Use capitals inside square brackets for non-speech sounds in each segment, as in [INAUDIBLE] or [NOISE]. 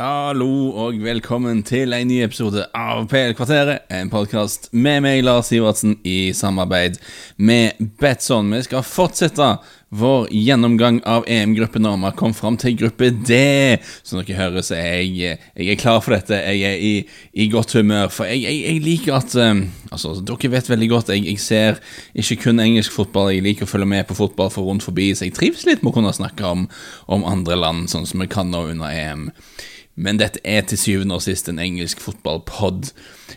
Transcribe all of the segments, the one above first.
Hallo og velkommen til en ny episode av PL-kvarteret. En podkast med meg, Lars Sivertsen, i samarbeid med Betson. Vi skal fortsette vår gjennomgang av EM-gruppen og vi har kommet fram til gruppe D. Som dere hører, så er jeg, jeg er klar for dette. Jeg er i, i godt humør. For jeg, jeg, jeg liker at um, Altså, dere vet veldig godt jeg, jeg ser ikke kun engelsk fotball. Jeg liker å følge med på fotball for rundt forbi, så jeg trives litt med å kunne snakke om, om andre land, sånn som vi kan nå under EM. Men dette er til syvende og sist en engelsk fotballpod.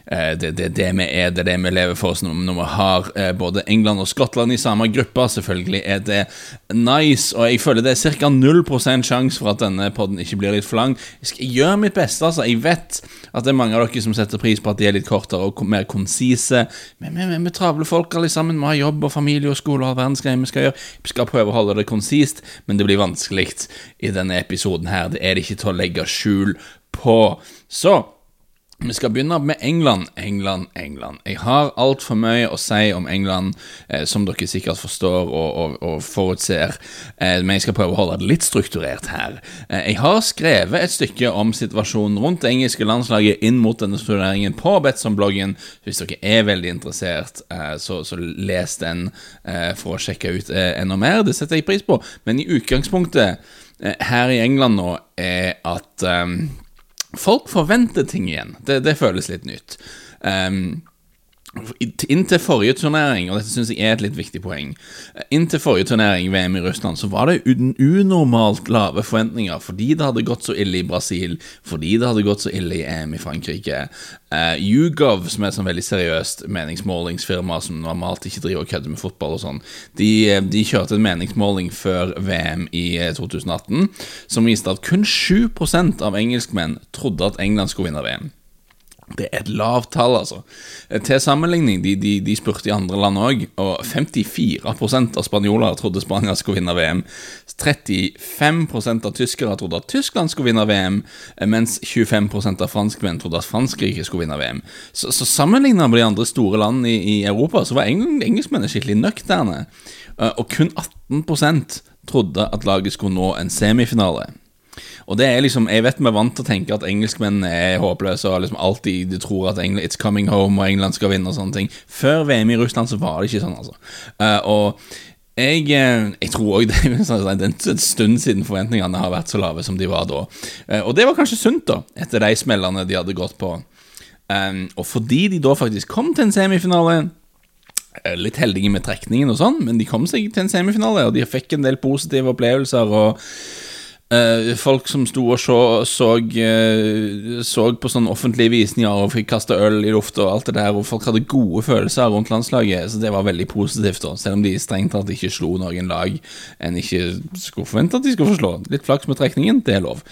Eh, det det, det, vi er, det er det vi lever for oss når, vi har eh, både England og Skottland i samme gruppe. Selvfølgelig er det nice, og jeg føler det er ca. 0% sjanse for at denne podden ikke blir litt for lang. Jeg skal gjøre mitt beste, altså. Jeg vet at det er mange av dere som setter pris på at de er litt kortere og mer konsise. Men vi er travle folk alle sammen. Vi har jobb og familie og skole og all verdens greier vi skal gjøre. Vi skal prøve å holde det konsist, men det blir vanskelig i denne episoden her. Det er det ikke til å legge skjul på. Så vi skal begynne med England. England, England. Jeg har altfor mye å si om England, eh, som dere sikkert forstår og, og, og forutser, eh, men jeg skal prøve å holde det litt strukturert her. Eh, jeg har skrevet et stykke om situasjonen rundt det engelske landslaget inn mot denne turneringen på Betson-bloggen. Hvis dere er veldig interessert, eh, så, så, les den eh, for å sjekke ut eh, enda mer. Det setter jeg pris på. Men i utgangspunktet her i England nå er at folk forventer ting igjen. Det, det føles litt nytt. Um, Inntil forrige turnering, og dette synes jeg er et litt viktig poeng Inntil forrige turnering, VM i Russland, så var det unormalt lave forventninger fordi det hadde gått så ille i Brasil, fordi det hadde gått så ille i EM i Frankrike. Uh, YouGov, som er et sånn veldig seriøst meningsmålingsfirma som normalt ikke driver og kødder med fotball og sånn, de, de, kjørte en meningsmåling før VM i 2018 eh, som viste at kun 7 av engelskmenn trodde at England skulle vinne VM. Det er et lavt tall, altså. Til sammenligning, de, de, de spurte i andre land òg, og 54% av spanjoler trodde Spania skulle vinne VM. 35 av tyskere trodde at Tyskland skulle vinne VM, mens 25% av franskmenn trodde at Frankrike skulle vinne VM. Så, så sammenlignet med de andre store landene i, i Europa, så var engl engelskmennene skikkelig nøkterne. Og kun 18% trodde at laget skulle nå en semifinale. Og det er liksom, Jeg vet vi er vant til å tenke at engelskmenn er håpløse og liksom alltid de tror at England, it's coming home og England skal vinne og sånne ting. Før VM i Russland så var det ikke sånn, altså. Uh, og jeg, eh, jeg, tror òg [LAUGHS] det er en stund siden forventningene har vært så lave som de var da. Uh, og det var kanskje sunt, da, etter de smellene de hadde gått på. Og fordi de da faktisk kom til en semifinale Litt heldige med trekningen og sånn, men de kom seg til en semifinale, og de fikk en del positive opplevelser. og Uh, folk som sto og så, så, uh, så på sånne offentlige visninger og fikk kaste øl i lufta og alt det der, og folk hadde gode følelser rundt landslaget, så det var veldig positivt, da. Selv om de strengt tatt ikke slo noen lag en ikke skulle forvente at de skulle få slå. Litt flaks med trekningen, det er lov.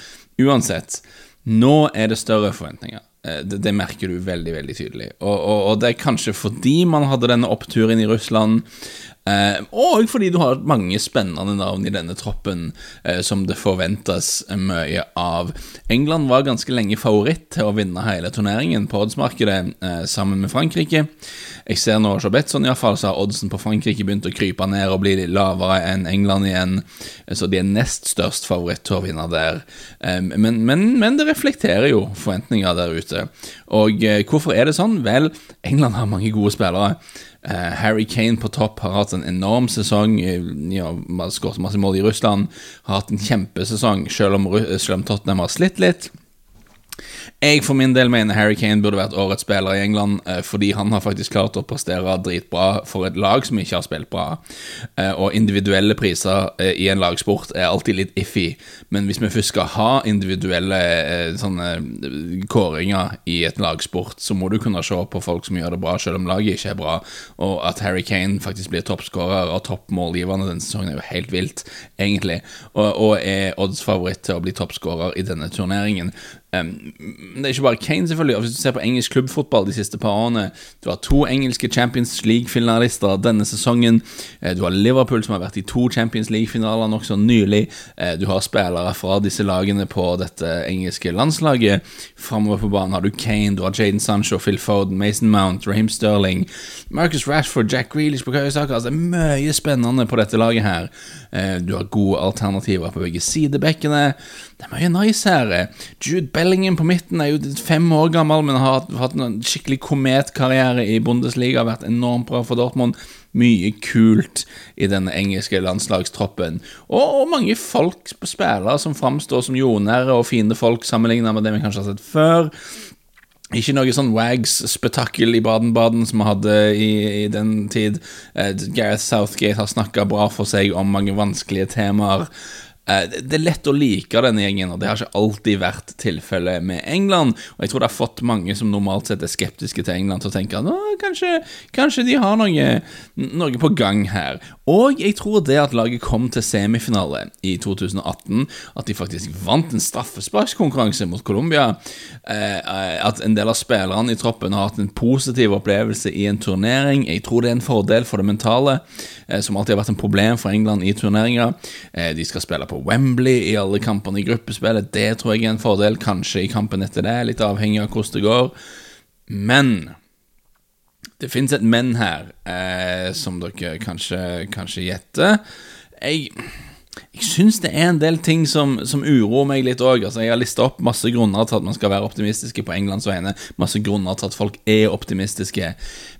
Uansett, nå er det større forventninger. Uh, det, det, merker du veldig, veldig tydelig. Og, og, og det er kanskje fordi man hadde denne oppturen i Russland. Eh, og fordi du har mange spennende navn i denne troppen eh, som det forventes mye av. England var ganske lenge favoritt til å vinne hele turneringen på oddsmarkedet eh, sammen med Frankrike. Jeg ser nå hos Betson iallfall, så har oddsen på Frankrike begynt å krype ned og bli lavere enn England igjen, så de er nest størst favoritt til å vinne der. Men, men, men det reflekterer jo forventninger der ute. Og hvorfor er det sånn? Vel, England har mange gode spillere. Uh, Harry Kane på topp har hatt en enorm sesong. Ja, Skåret masse mål i Russland. Har hatt en kjempesesong, selv om, selv om Tottenham har slitt litt. Jeg for min del mener Harry Kane burde vært årets spiller i England, eh, fordi han har faktisk klart å prestere dritbra for et lag som ikke har spilt bra. Eh, og individuelle priser eh, i en lagsport er alltid litt iffy, men hvis vi først skal ha individuelle sånne kåringer i et lagsport, så må du kunne se på folk som gjør det bra, selv om laget ikke er bra. Og at Harry Kane faktisk blir toppskårer og toppmålgivende denne sesongen, er jo helt vilt, egentlig, og, er oddsfavoritt til å bli toppskårer i denne turneringen. Det er ikke bare Kane, selvfølgelig. Hvis du ser på engelsk klubbfotball de siste par årene Du har to engelske Champions League-finalister denne sesongen. Eh, du har Liverpool, som har vært i to Champions League-finaler nokså nylig. Eh, du har spillere fra disse lagene på dette engelske landslaget. Framover på banen har du Kane, du har Jaden Sancho, Phil Foden, Mason Mount, Raheem Sterling, Marcus Rashford, Jack Grealish på Køyesaker. Altså, det er mye spennende på dette laget her. Eh, du har gode alternativer på begge sidebekkene. Det er mye nice her. Jude Bellingham på midten er jo fem år gammel, men har hatt en skikkelig kometkarriere i Bundesliga. Vært enormt bra for Dortmund. Mye kult i den engelske landslagstroppen. Og, og mange folk spillere som framstår som jordnære og fine folk sammenlignet med det vi kanskje har sett før. Ikke noe sånn Wags-spetakkel i Baden-Baden som vi hadde i, i, den tid. Uh, Gareth Southgate har snakka bra for seg om mange vanskelige temaer. Eh, det er lett å like denne gjengen, og det har ikke alltid vært tilfellet med England. Og jeg tror det har fått mange som normalt sett er skeptiske til England, til å tenke at kanskje, kanskje de har noe, noe, på gang her. Og jeg tror det at laget kom til semifinale i 2018, at de faktisk vant en straffesparkskonkurranse mot Colombia, eh, at en del av spillerne i troppen har hatt en positiv opplevelse i en turnering, jeg tror det er en fordel for det mentale, eh, som alltid har vært en problem for England i turneringer. De skal spille på Wembley i alle kampene i gruppespillet. Det tror jeg er en fordel. Kanskje i kampen etter det, litt avhengig av hvordan det går. Men det fins et men her, eh, som dere kanskje, kanskje gjetter. Jeg jeg syns det er en del ting som, som uroer meg litt òg. Altså, jeg har lista opp masse grunner til at man skal være optimistiske på Englands vegne. Masse grunner til at folk er optimistiske.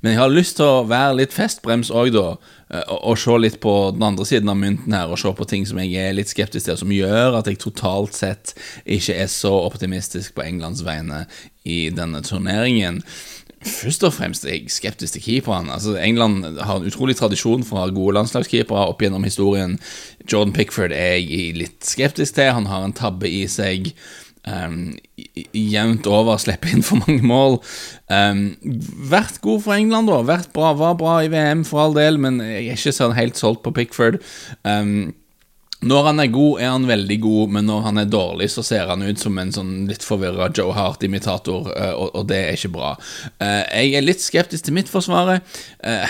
Men jeg har lyst til å være litt festbrems òg, da. Eh, og, og, se litt på den andre siden av mynten her, og se på ting som jeg er litt skeptisk til, som gjør at jeg totalt sett ikke er så optimistisk på Englands vegne i denne turneringen. Først og fremst er jeg skeptisk til keeperne. Altså, England har en utrolig tradisjon for å ha gode landslagskeepere opp gjennom historien. Jordan Pickford er jeg litt skeptisk til. Han har en tabbe i seg. Um, jevnt over slipper inn for mange mål. Um, vært god for England, da. Vært bra, Var bra i VM, for all del, men jeg er ikke sånn helt solgt på Pickford. Um, når han er god, er han veldig god, men når han er dårlig, så ser han ut som en sånn litt forvirra Joe Hart-imitator, og, og, det er ikke bra. Eh, jeg er litt skeptisk til mitt forsvaret.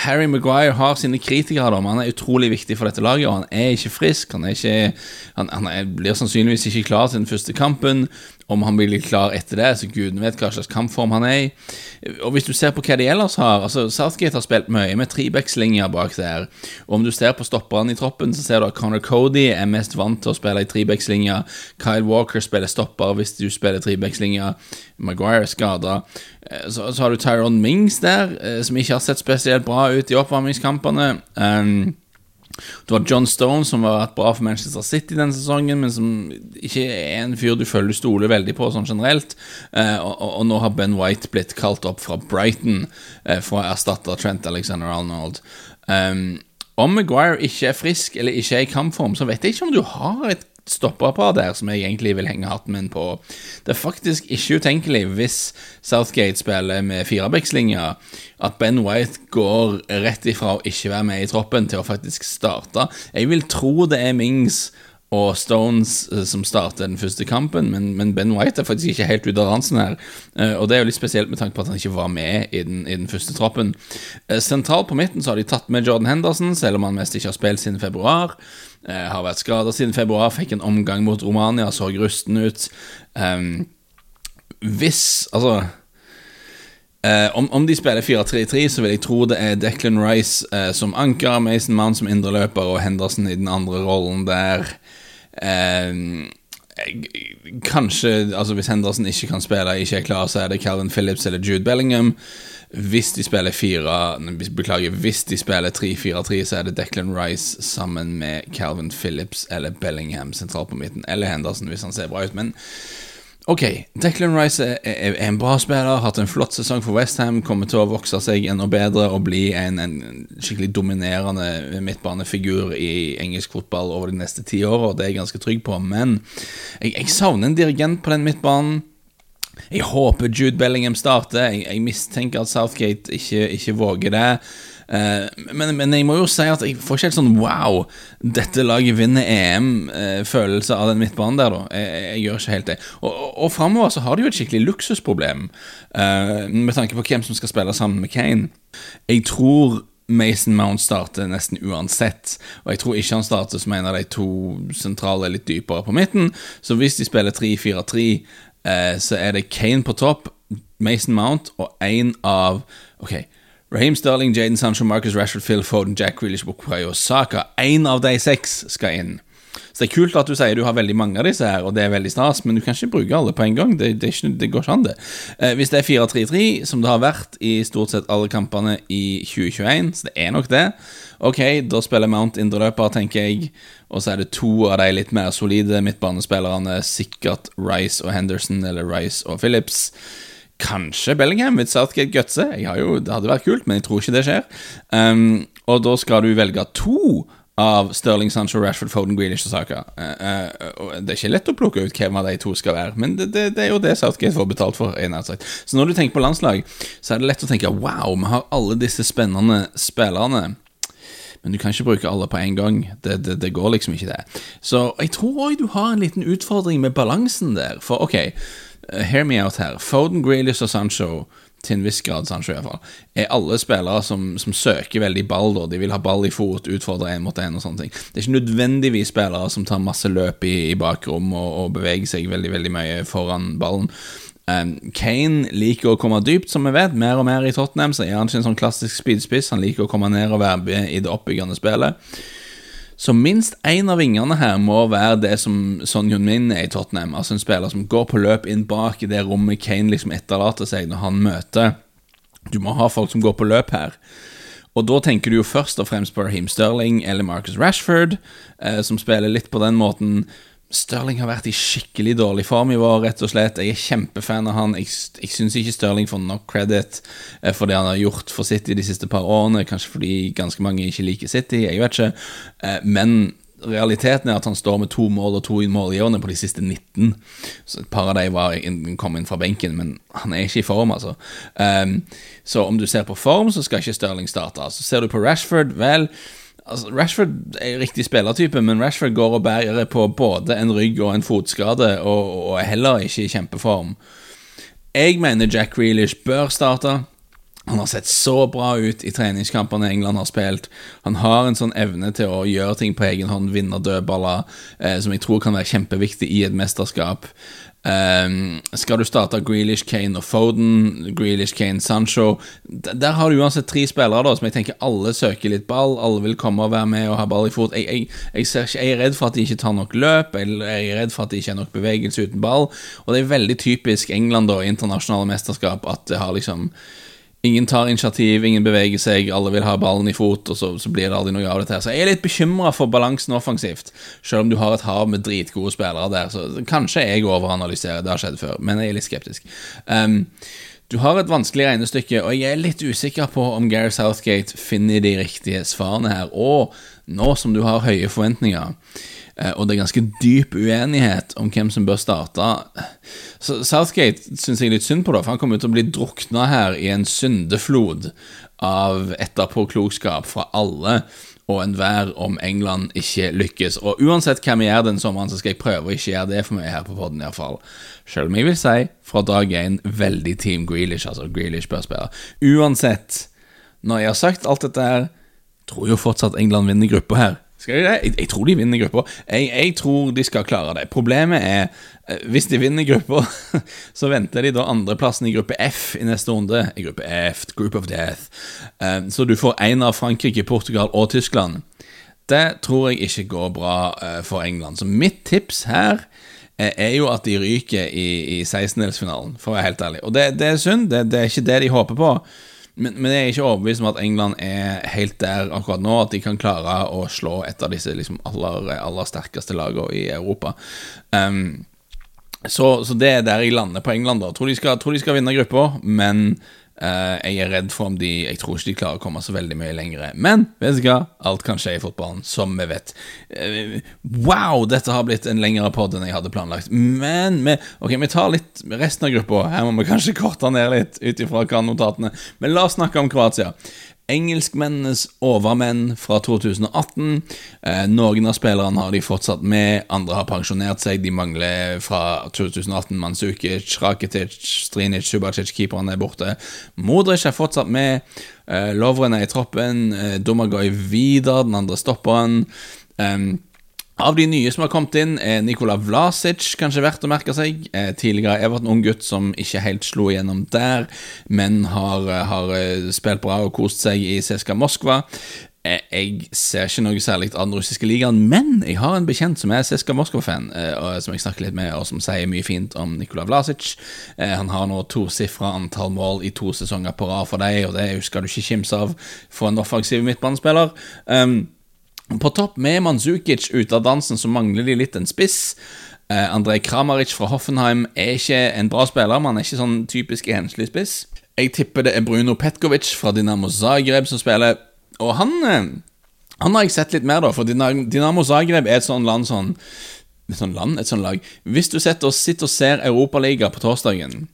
Harry Maguire har sine kritikere, men han er utrolig viktig for dette laget, og han er ikke frisk. Han, er ikke, han, han blir sannsynligvis ikke klar til den første kampen. Om han blir litt klar etter det, så guden vet hva slags kampform han er i. Og hvis du ser på hva de ellers har altså Southgate har spilt mye med trebackslinjer bak der. Og om du ser på stopperne i troppen, så ser du at Conor Cody er mest vant til å spille i trebackslinja. Kyle Walker spiller stopper hvis du spiller trebackslinja. Maguire er skada. Eh, så, så, har du Tyrone Mings der, eh, som ikke har sett spesielt bra ut i oppvarmingskampene. Um, du har John Stone, som har vært bra for Manchester City denne sesongen, men som ikke er en fyr du føler du stoler veldig på sånn generelt. Eh, og, og, nå har Ben White blitt kalt opp fra Brighton eh, for å erstatte Trent Alexander Arnold. Um, om Maguire ikke er frisk eller ikke er i kampform, så vet jeg ikke om du har et stopperpar der som jeg egentlig vil henge hatten min på. Det er faktisk ikke utenkelig, hvis Southgate spiller med firebackslinja, at Ben White går rett ifra å ikke være med i troppen til å faktisk starte. Jeg vil tro det er Mings og Stones eh, som starter den første kampen, men, men, Ben White er faktisk ikke helt ute av dansen her. Uh, og det er jo litt spesielt med tanke på at han ikke var med i den, i den første troppen. Uh, sentralt på midten så har de tatt med Jordan Henderson, selv om han mest ikke har spilt siden februar. Har vært skada siden februar, fikk en omgang mot Romania, så rusten ut. Um, hvis Altså Uh, om, om, de spiller 4-3-3, så vil jeg tro det er Declan Rice uh, som anker, Mason Mount som indreløper og Henderson i den andre rollen der. Uh, kanskje altså Hvis Henderson ikke kan spille, ikke er klar, så er det Calvin Phillips eller Jude Bellingham. Hvis de spiller fire Beklager, hvis de spiller 3-4-3, så er det Declan Rice sammen med Calvin Phillips eller Bellingham sentralt på midten. Eller Henderson, hvis han ser bra ut. Men Ok, Declan Rice er, en bra spiller, hatt en flott sesong for Westham, kommer til å vokse seg enda bedre og bli en, en skikkelig dominerende midtbanefigur i engelsk fotball over de neste ti åra, det er jeg ganske trygg på, men jeg, jeg savner en dirigent på den midtbanen. Jeg håper Jude Bellingham starter. Jeg, jeg mistenker at Southgate ikke, ikke våger det. Uh, men, men, jeg må jo si at jeg får ikke helt sånn wow, dette laget vinner EM-følelse av den midtbanen der, da. Jeg, jeg gjør ikke helt det. Og, og, framover så har de jo et skikkelig luksusproblem, uh, med tanke på hvem som skal spille sammen med Kane. Jeg tror Mason Mount starter nesten uansett. Og jeg tror ikke han starter som en av de to sentrale litt dypere på midten. Så hvis de spiller 3-4-3, eh, så er det Kane på topp, Mason Mount og én av Ok, Raheem Sterling, Jaden Sancho, Marcus Rashford, Phil Foden, Jack Grealish, Bukayo Saka. Én av de seks skal inn. Så det er kult at du sier du har veldig mange av disse her, og det er veldig stas, men du kan ikke bruke alle på en gang. Det, det, ikke, det går ikke an, det. Eh, hvis det er 4-3-3, som det har vært i stort sett alle kampene i 2021, så det er nok det, ok, da spiller Mount indreløper, tenker jeg, og så er det to av de litt mer solide midtbanespillerne, sikkert Rice og Henderson, eller Rice og Phillips. Kanskje Bellingham hvis Southgate gutser. Det hadde vært kult, men jeg tror ikke det skjer. Um, og da skal du velge to av Sterling, Sancho, Rashford, Foden, Grealish og Saka. Uh, uh, det er ikke lett å plukke ut hvem av de to skal være, men det, det, det er jo det Southgate får betalt for. Så når du tenker på landslag, så er det lett å tenke wow, vi har alle disse spennende spillerne. Men du kan ikke bruke alle på en gang. Det, det, går liksom ikke, det. Så jeg tror òg du har en liten utfordring med balansen der. For ok, hear me out her. Foden, Grealish og Sancho til en viss grad, Sancho iallfall, er alle spillere som, som, søker veldig ball. da De vil ha ball i fot, utfordre én mot én og sånne ting. Det er ikke nødvendigvis spillere som tar masse løp i, i bakrom og, og, beveger seg veldig veldig mye foran ballen. Um, Kane liker å komme dypt, som vi vet. Mer og mer i Tottenham så er han ikke en sånn klassisk speedspiss. Han liker å komme ned og være med i det oppbyggende spillet. Så minst én av vingene her må være det som Son Min er i Tottenham. Altså en spiller som går på løp inn bak i det rommet Kane liksom etterlater seg når han møter. Du må ha folk som går på løp her. Og da tenker du jo først og fremst på Raheem Sterling eller Marcus Rashford, eh, som spiller litt på den måten. Stirling har vært i skikkelig dårlig form i vår, rett og slett. Jeg er kjempefan av han. Jeg, jeg syns ikke Stirling får nok credit eh, for det han har gjort for City de siste par årene. Kanskje fordi ganske mange ikke liker City, jeg vet ikke. Eh, men realiteten er at han står med to mål og to mål i årene på de siste 19. Så Et par av dem kom inn fra benken, men han er ikke i form, altså. Um, så om du ser på form, så skal ikke Stirling starte. Så ser du på Rashford, vel Altså, Rashford er riktig spillertype, men Rashford går og bærer på både en rygg og en fotskade, og, og er heller ikke i kjempeform. Jeg mener Jack Grealish bør starte. Han har sett så bra ut i treningskampene England har spilt. Han har en sånn evne til å gjøre ting på egen hånd, vinne dødballer, eh, som jeg tror kan være kjempeviktig i et mesterskap. Um, skal du starte Grealish, Kane og Foden, Grealish, Kane, Sancho Der har du uansett tre spillere da som jeg tenker alle søker litt ball. Alle vil komme og være med og ha ball i fot. Jeg, jeg, jeg, ikke, jeg, er redd for at de ikke tar nok løp, eller jeg er redd for at det ikke er nok bevegelse uten ball. Og det er veldig typisk England da i internasjonale mesterskap at det har liksom Ingen tar initiativ, ingen beveger seg, alle vil ha ballen i fot, og så, så blir det aldri noe av dette. her Så jeg er litt bekymra for balansen offensivt, selv om du har et hav med dritgode spillere der. Så kanskje jeg overanalyserer, det har skjedd før, men jeg er litt skeptisk. Um, du har et vanskelig regnestykke, og jeg er litt usikker på om Gary Southgate finner de riktige svarene her. Og nå som du har høye forventninger, og det er ganske dyp uenighet om hvem som bør starte. Så Southgate syns jeg litt synd på, det, for han kommer til å bli drukna her i en syndeflod av etterpåklokskap fra alle og enhver om England ikke lykkes. Og uansett hva vi gjør den sommeren, så skal jeg prøve å ikke gjøre det for meg her på poden, iallfall. Selv om jeg vil si fra dag én veldig Team Grealish, altså Grealish bør spille. Uansett, når jeg har sagt alt dette her, tror jo fortsatt England vinner gruppa her. Skal de det? Jeg, jeg, tror de vinner gruppa. Jeg, jeg, tror de skal klare det. Problemet er, eh, hvis de vinner gruppa, [LAUGHS] så venter de da andreplassen i gruppe F i neste runde. I gruppe F, Group of Death. Eh, så du får én av Frankrike, Portugal og Tyskland. Det tror jeg ikke går bra eh, for England. Så mitt tips her er jo at de ryker i, i 16-delsfinalen, for å være helt ærlig. Og det, det er synd. Det, det er ikke det de håper på. Men, men, jeg er ikke overbevist om at England er helt der akkurat nå, at de kan klare å slå et av disse liksom, aller, aller sterkeste lagene i Europa. Um, så, så, det er der jeg lander på England. da Tror de skal, tror de skal vinne gruppa, men Uh, jeg er redd for om de Jeg tror ikke de klarer å komme så veldig mye lenger. Men vet du hva? Alt kan skje i fotballen, som vi vet. Uh, wow! Dette har blitt en lengre pod enn jeg hadde planlagt. Men vi, ok, vi tar litt resten av gruppa. Her må vi kanskje korte ned litt ut ifra notatene. Men la oss snakke om Kroatia. Engelskmennenes overmenn fra 2018. Eh, noen av spillerne har de fortsatt med, andre har pensjonert seg. De mangler fra 2018 Manzukic, Rakitic, Strinic, Subacic, keeperne er borte. Modric er fortsatt med. Eh, Lovren er i troppen. Eh, Domagoj videre, den andre stopperen. Um, av de nye som har kommet inn, er Nikola Vlasic kanskje verdt å merke seg. Eh, tidligere Everton ung gutt som ikke helt slo igjennom der, men har, eh, har eh, spilt bra og kost seg i CSKA Moskva. Jeg ser ikke noe særlig av den russiske ligaen, men jeg har en bekjent som er CSKA Moskva-fan, som jeg snakker litt med, og som sier mye fint om Nikola Vlasic. Han har nå tosifra antall mål i to sesonger på rad for deg, og det skal du ikke kimse av for en offensiv midtbanespiller. Um, på topp med Manzukic ute av dansen, så mangler de litt en spiss. Eh, Andrej Kramaric fra Hoffenheim er ikke en bra spiller, men han er ikke sånn typisk enslig spiss. Jeg tipper det er Bruno Petkovic fra Dinamo Zagreb som spiller, og han eh, Han har jeg sett litt mer, da, for Dinamo Zagreb er et sånn land sånn Et sånt land, et sånt lag Hvis du sitter og, sitter og ser Europaliga på torsdagen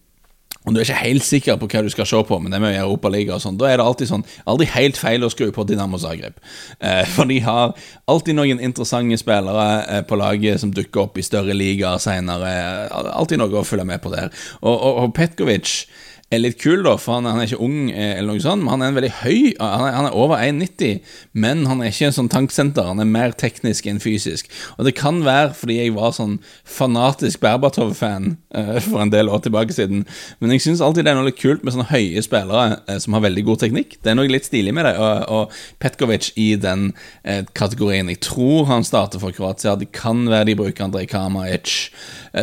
og du er ikke helt sikker på hva du skal se på, men det med Europaliga og sånn, da er det alltid sånn aldri helt feil å skru på Dinamo Zagreb. Eh, for de har alltid noen interessante spillere eh, på laget som dukker opp i større ligaer seinere. Alltid noe å følge med på der. Og, og, og Petkovic er litt kul, da, for han, han, er ikke ung, eh, eller noe sånt, men han er en veldig høy Han er, han er over 1,90, men han er ikke en sånn tanksenter. Han er mer teknisk enn fysisk. Og det kan være fordi jeg var sånn fanatisk Berbatov-fan uh, for en del år tilbake siden, men jeg syns alltid det er noe litt kult med sånne høye spillere uh, som har veldig god teknikk. Det er noe litt stilig med det, og, og Petkovic i den uh, kategorien. Jeg tror han starter for Kroatia. Det kan være de bruker Andrej Kamaic,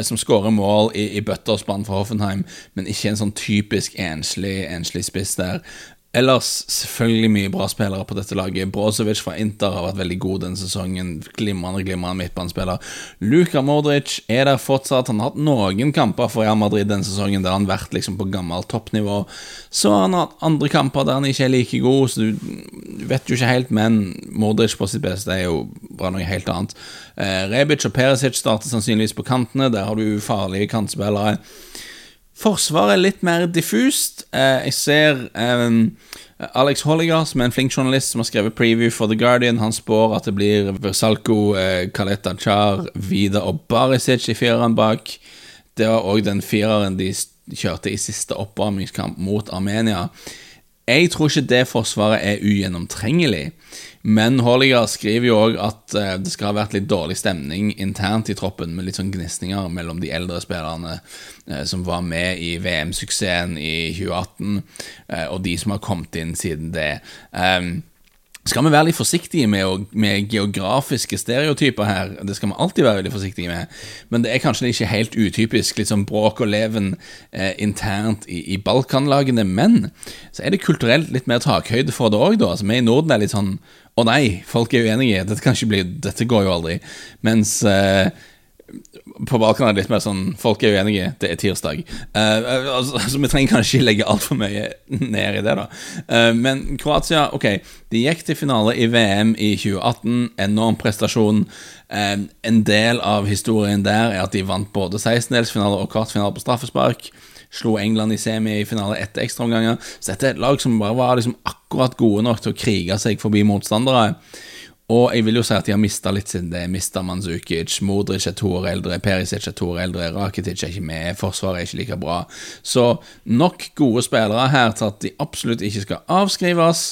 som skårer mål i, i bøtter og spann for Hoffenheim, men ikke en sånn type typisk enslig, enslig spiss der. Ellers selvfølgelig mye bra spillere på dette laget. Brozovic fra Inter har vært veldig god denne sesongen. Glimrende, glimrende midtbanespiller. Luka Modric er der fortsatt. Han har hatt noen kamper for Real Madrid denne sesongen der han har vært liksom på gammelt toppnivå. Så han har hatt andre kamper der han ikke er like god, så du vet jo ikke helt, men Modric på sitt beste er jo bare noe helt annet. Eh, Rebic og Perisic starter sannsynligvis på kantene. Der har du farlige kantspillere. Forsvaret er litt mer diffust. Eh, jeg ser um, Alex Holliger, som er en flink journalist som har skrevet preview for The Guardian, han spår at det blir Versalco, eh, Kaleta Char, Vida og Barisic i fireren bak. Det var òg den fireren de kjørte i siste oppvarmingskamp mot Armenia. Jeg tror ikke det forsvaret er ugjennomtrengelig. Men Holliger skriver jo òg at uh, det skal ha vært litt dårlig stemning internt i troppen, med litt sånn gnisninger mellom de eldre spillerne uh, som var med i VM-suksessen i 2018, uh, eh, og de som har kommet inn siden det. Um, skal vi være litt forsiktige med, med, geografiske stereotyper her. Det skal vi alltid være veldig forsiktige med. Men det er kanskje ikke helt utypisk, litt sånn bråk og leven eh, internt i, i Balkanlagene. Men så er det kulturelt litt mer takhøyde for det òg, da. Altså, vi i Norden er litt sånn Å nei, folk er uenige. Dette kan ikke bli Dette går jo aldri. Mens eh, på Balkan er det litt mer sånn Folk er uenige, det er tirsdag. Uh, altså, [LAUGHS] altså, Vi trenger kanskje ikke legge altfor mye ned i det, da. Uh, men Kroatia, ok, de gikk til finale i VM i 2018. Enorm prestasjon. Uh, en del av historien der er at de vant både 16-delsfinale og kvartfinale på straffespark. Slo England i semifinale etter ekstraomganger. Så dette er et lag som bare var liksom akkurat gode nok til å krige seg forbi motstandere. Og jeg vil jo si at de har mista litt siden det. Mista Manzukic, Modric er to år eldre, Perisic er to år eldre, Rakitic er ikke med, Forsvaret er ikke like bra. Så nok gode spillere her til at de absolutt ikke skal avskrives,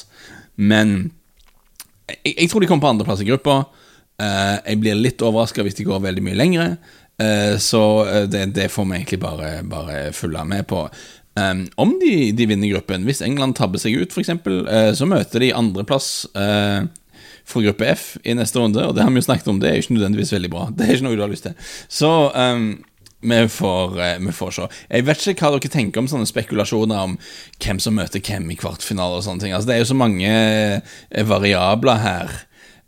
men jeg, jeg tror de kommer på andreplass i gruppa. Uh, jeg blir litt overraska hvis de går veldig mye lengre, uh, så uh, det, det, får vi egentlig bare, bare følge med på. Um, om de, de, vinner gruppen, hvis England tabber seg ut, f.eks., uh, så møter de andreplass for gruppe F i neste runde, og det har vi jo snakket om, det er jo ikke nødvendigvis veldig bra. Det er ikke noe du har lyst til. Så um, vi, får, uh, vi får, se. Jeg vet ikke hva dere tenker om sånne spekulasjoner om hvem som møter hvem i kvartfinale og sånne ting. Altså, det er jo så mange uh, variabler her.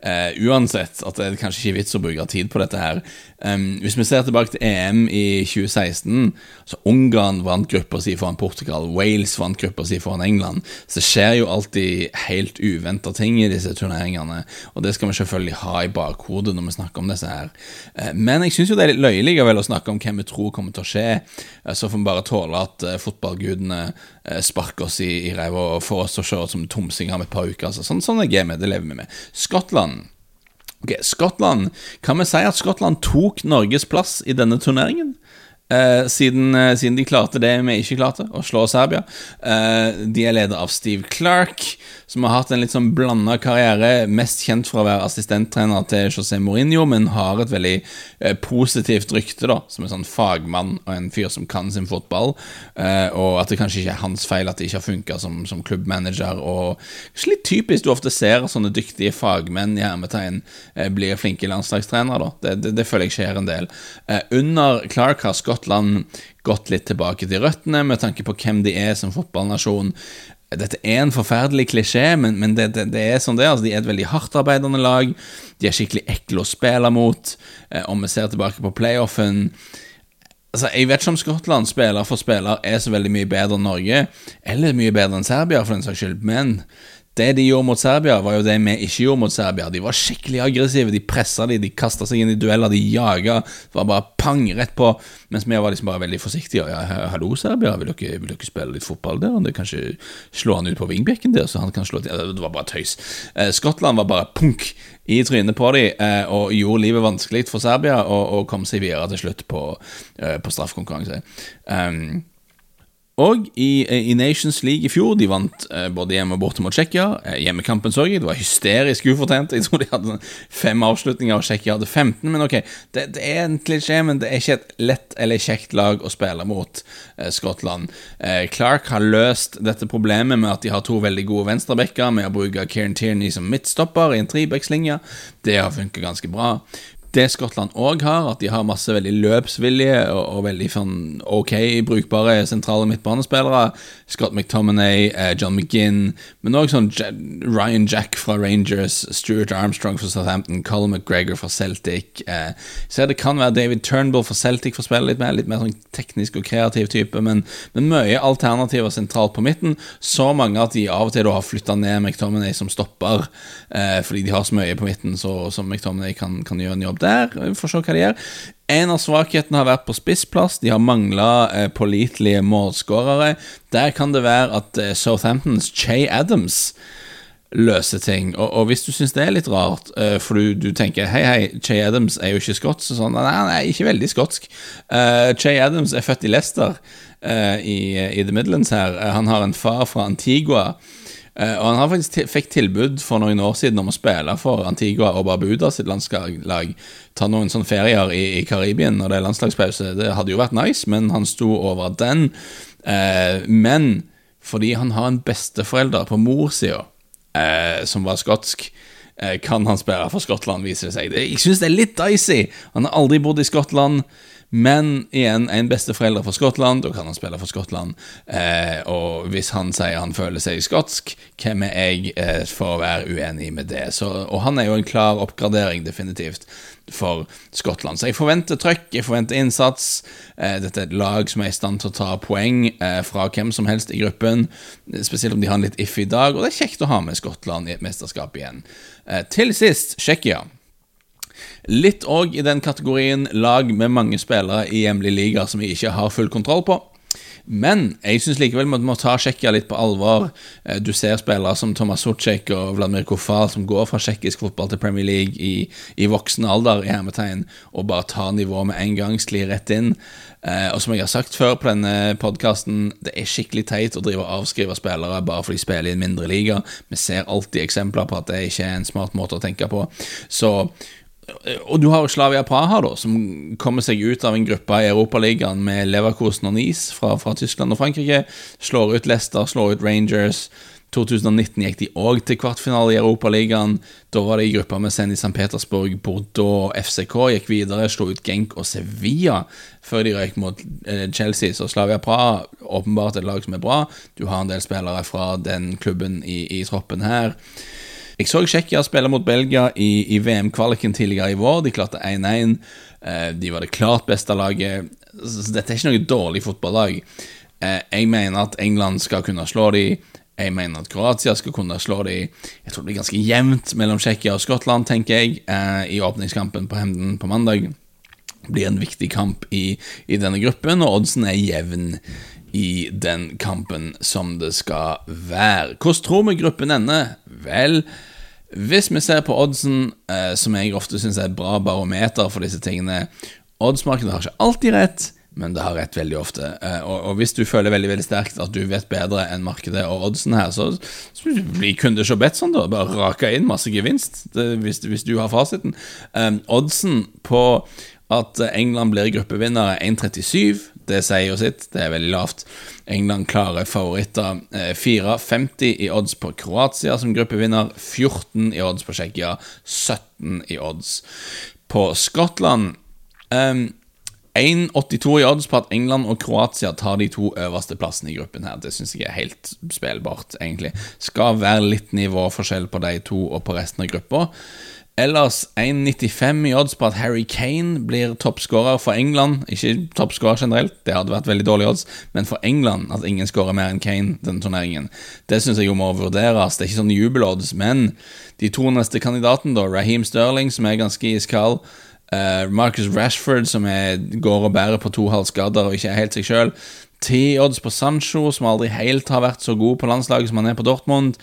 Uh, uansett at det er kanskje ikke vits å bruke tid på dette her. Um, hvis vi ser tilbake til EM i 2016, så Ungarn vant gruppa si foran Portugal, Wales vant gruppa si foran England. Så det skjer jo alltid helt uventa ting i disse turneringene, og det skal vi selvfølgelig ha i bakhodet når vi snakker om disse her. Uh, men jeg syns jo det er litt løyelig likevel å snakke om hvem vi tror kommer til å skje, uh, så får vi bare tåle at fotballgudene sparker oss i, i ræva og få oss til å se ut som tomsinger om et par uker. Altså. Sånn, sånn er gamet, det lever vi med. Skottland Ok, Skottland. Kan vi si at Skottland tok Norges plass i denne turneringen? Eh, siden, eh, siden, de klarte det vi ikke klarte, å slå Serbia. Eh, de er ledet av Steve Clark, som har hatt en litt sånn blanda karriere. Mest kjent for å være assistenttrener til José Mourinho, men har et veldig eh, positivt rykte da, som en sånn fagmann og en fyr som kan sin fotball. Eh, og at det kanskje ikke er hans feil at det ikke har funka som, som, klubbmanager. Og kanskje litt typisk du ofte ser sånne dyktige fagmenn i hermetegn blir flinke landslagstrenere. da. Det, det, det, føler jeg skjer en del. Eh, under Clark har Skottland gått litt tilbake til røttene med tanke på hvem de er som fotballnasjon. Dette er en forferdelig klisjé, men, men det, det, det, er sånn det altså, De er et veldig hardtarbeidende lag. De er skikkelig ekle å spille mot. Eh, om vi ser tilbake på playoffen altså, Jeg vet ikke om Skottland spiller for spiller er så veldig mye bedre enn Norge, eller mye bedre enn Serbia, for den saks skyld, men det de gjorde mot Serbia, var jo det vi ikke gjorde mot Serbia. De var skikkelig aggressive, de pressa de, de kasta seg inn i dueller, de jaga. Det var bare pang rett på. Mens vi var liksom bare veldig forsiktige. Ja, 'Hallo, Serbia, vil dere, vil dere spille litt fotball der?' Det kanskje slå han ut på vingbekken der, så han kan slå til Det var bare tøys. Eh, Skottland var bare punk i trynet på dem eh, og gjorde livet vanskelig for Serbia, og, og kom seg videre til slutt på, eh, på straffekonkurranse. Um, og i, i, Nations League i fjor, de vant eh, både hjemme og borte mot Tsjekkia. Eh, hjemmekampen så jeg, det var hysterisk ufortjent. Jeg tror de hadde fem avslutninger, og Tsjekkia hadde 15. Men ok, det, det er en klisjé, men det er ikke et lett eller kjekt lag å spille mot eh, Skottland. Eh, Clark har løst dette problemet med at de har to veldig gode venstrebacker, med å bruke Kieran Tierney som midtstopper i en trebackslinje. Det har funket ganske bra det Skottland òg har, at de har masse veldig løpsvillige og, og veldig sånn ok brukbare sentrale midtbanespillere. Scott McTominay, eh, John McGinn, men òg sånn Ryan Jack fra Rangers, Stuart Armstrong fra Southampton, Colin McGregor fra Celtic. Eh, så det kan være David Turnbull fra Celtic får spille litt mer, litt mer sånn teknisk og kreativ type, men, men mye alternativer sentralt på midten. Så mange at de av og til har flytta ned McTominay som stopper, eh, fordi de har så mye på midten så, som McTominay kan, kan gjøre en jobb der. Vi får se hva de gjør. En av svakhetene har vært på spissplass. De har mangla eh, pålitelige målskårere. Der kan det være at eh, Southamptons Che Adams løser ting. Og, og hvis du syns det er litt rart, eh, for du, du, tenker hei, hei, Che Adams er jo ikke skotsk, sånn, nei, han er ikke veldig skotsk. Eh, Che Adams er født i Leicester uh, i, i, The Midlands her. Uh, han har en far fra Antigua. Uh, og Han har faktisk fikk tilbud for noen år siden om å spille for Antigua og Barbuda sitt landslag. Ta noen sånne ferier i, i Karibien når det er landslagspause. Det hadde jo vært nice, men han sto over den. Eh, men fordi han har en besteforelder på morssida eh, som var skotsk, kan han spille for Skottland, viser det seg. Jeg syns det er litt dicy. Han har aldri bodd i Skottland. Men igjen, en besteforelder for Skottland, da kan han spille for Skottland. Eh, og hvis han sier han føler seg skotsk, hvem er jeg eh, for å være uenig med det? Så, og han er jo en klar oppgradering, definitivt, for Skottland. Så jeg forventer trøkk, jeg forventer innsats. Eh, dette er et lag som er i stand til å ta poeng eh, fra hvem som helst i gruppen, spesielt om de har en litt iffy dag, og det er kjekt å ha med Skottland i et mesterskap igjen. Eh, til sist Tsjekkia. Litt òg i den kategorien lag med mange spillere i hjemlige liga som vi ikke har full kontroll på. Men jeg syns likevel vi må ta Tsjekkia litt på alvor. Eh, du ser spillere som Thomas Sucek og Vladimir Kofal som går fra tsjekkisk fotball til Premier League i, i voksen alder, i hermetegn, og bare tar nivået med en gang, sklir rett inn. Eh, og som jeg har sagt før på denne podkasten, det er skikkelig teit å drive og avskrive spillere bare fordi de spiller i en mindre liga. Vi ser alltid eksempler på at det ikke er en smart måte å tenke på. Så og du har Slavia Praha, da, som kommer seg ut av en gruppe i Europaligaen med Leverkosen og Nice fra, fra, Tyskland og Frankrike. Slår ut Leicester, slår ut Rangers. 2019 gikk de òg til kvartfinale i Europaligaen. Da var det i gruppa med Zenit St. Petersburg, Bordeaux og FCK. Gikk videre, slo ut Genk og Sevilla før de røyk mot eh, Chelsea. Så Slavia Praha åpenbart et lag som er bra. Du har en del spillere fra den klubben i, i troppen her. Jeg så Tsjekkia spille mot Belgia i, i VM-kvaliken tidligere i vår. De klarte 1-1. Eh, de var det klart beste laget. Så dette er ikke noe dårlig fotballag. Eh, jeg mener at England skal kunne slå dem. Jeg mener at Kroatia skal kunne slå dem. Jeg tror det blir ganske jevnt mellom Tsjekkia og Skottland, tenker jeg, eh, i åpningskampen på Hemden på mandag. Blir en viktig kamp i, i denne gruppen, og oddsen er jevn i den kampen som det skal være. Hvordan tror vi gruppen ender? Vel, hvis vi ser på oddsen, eh, som jeg ofte syns er et bra barometer for disse tingene Oddsmarkedet har ikke alltid rett, men det har rett veldig ofte. Eh, og, og, hvis du føler veldig veldig sterkt at du vet bedre enn markedet og oddsen her, så, så blir kunde bedt sånn da. Bare rake inn masse gevinst det, hvis, hvis, du har fasiten. Eh, oddsen på at England blir gruppevinner, er 1,37. Det sier jo sitt. Det er veldig lavt. England klarer favoritter. 4,50 i odds på Kroatia som gruppevinner. 14 i odds på Tsjekkia. 17 i odds på Skottland. Um, 1,82 i odds på at England og Kroatia tar de to øverste plassene i gruppen her. Det syns jeg er helt spillbart, egentlig. Skal være litt nivåforskjell på de to og på resten av gruppa. Ellers 1,95 i odds på at Harry Kane blir toppskårer for England. Ikke toppskårer generelt, det hadde vært veldig dårlig odds, men for England at ingen skårer mer enn Kane denne turneringen. Det syns jeg jo må vurderes. Det er ikke sånn jubelodds, men de to neste kandidatene, da, Raheem Sterling, som er ganske iskald, Uh, Marcus Rashford, som er, går og bærer på to halvskader og ikke er helt seg sjøl. Ti odds på Sancho, som aldri helt har vært så god på landslaget som han er på Dortmund.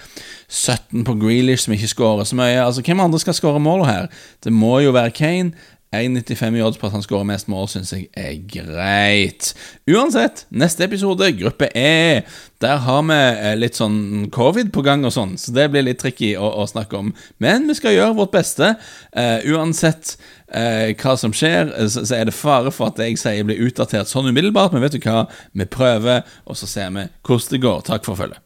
17 på Grealish, som ikke skårer så mye. Altså, Hvem andre skal skåre mål her? Det må jo være Kane. 1,95 i odds på at han skårer mest mål, syns jeg er greit. Uansett, neste episode, gruppe E. Der har vi eh, litt sånn covid på gang og sånn, så det blir litt tricky å, å snakke om. Men vi skal gjøre vårt beste. Uh, uansett uh, hva som skjer, så, så, er det fare for at jeg sier blir utdatert sånn umiddelbart, men vet du hva? Vi prøver, og så ser vi hvordan det går. Takk for følget.